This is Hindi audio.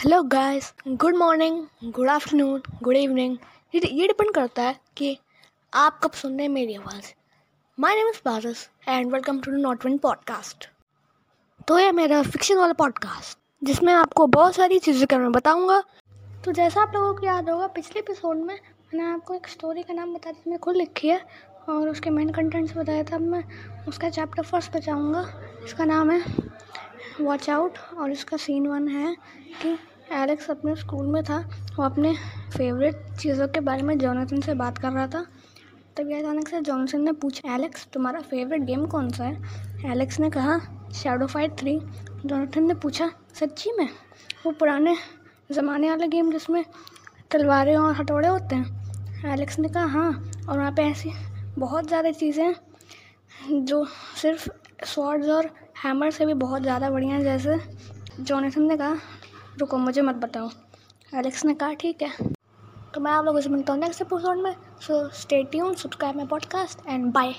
Hello guys good morning good afternoon good evening ये डिपेंड करता है कि आप कब सुन रहे हैं मेरी आवाज़। My name is Baras and welcome to the not one podcast तो ये मेरा फिक्शन वाला पॉडकास्ट जिसमें आपको बहुत सारी चीज़ें के मैं बताऊँगा। तो जैसा आप लोगों को याद होगा, पिछले एपिसोड में मैंने आपको एक स्टोरी का नाम बताया मैंने खुद लिखी है, और उसके मेन कंटेंट्स बताया था। मैं उसका चैप्टर फ़र्स्ट बचाऊँगा इसका नाम है वॉच आउट और इसका सीन वन है कि एलेक्स अपने स्कूल में था। वो अपने फेवरेट चीज़ों के बारे में जॉनसन से बात कर रहा था। तभी अचानक से जॉनसन ने पूछा एलेक्स तुम्हारा फेवरेट गेम कौन सा है? एलेक्स ने कहा शेडो फाइट थ्री जॉनसन ने पूछा, सच्ची में? वो पुराने ज़माने वाला गेम जिसमें तलवारें और हथौड़े होते हैं? एलेक्स ने कहा हाँ और वहाँ पे ऐसी बहुत ज़्यादा चीज़ें जो सिर्फ़ स्वॉर्ड्स और हैमर से भी बहुत ज़्यादा बढ़िया है, जैसे जॉनसन ने कहा, रुको, मुझे मत बताओ। एलेक्स ने कहा, ठीक है। तो मैं आप लोगों से मिलता हूँ नेक्स्ट एपिसोड में। So stay tune subscribe my podcast and bye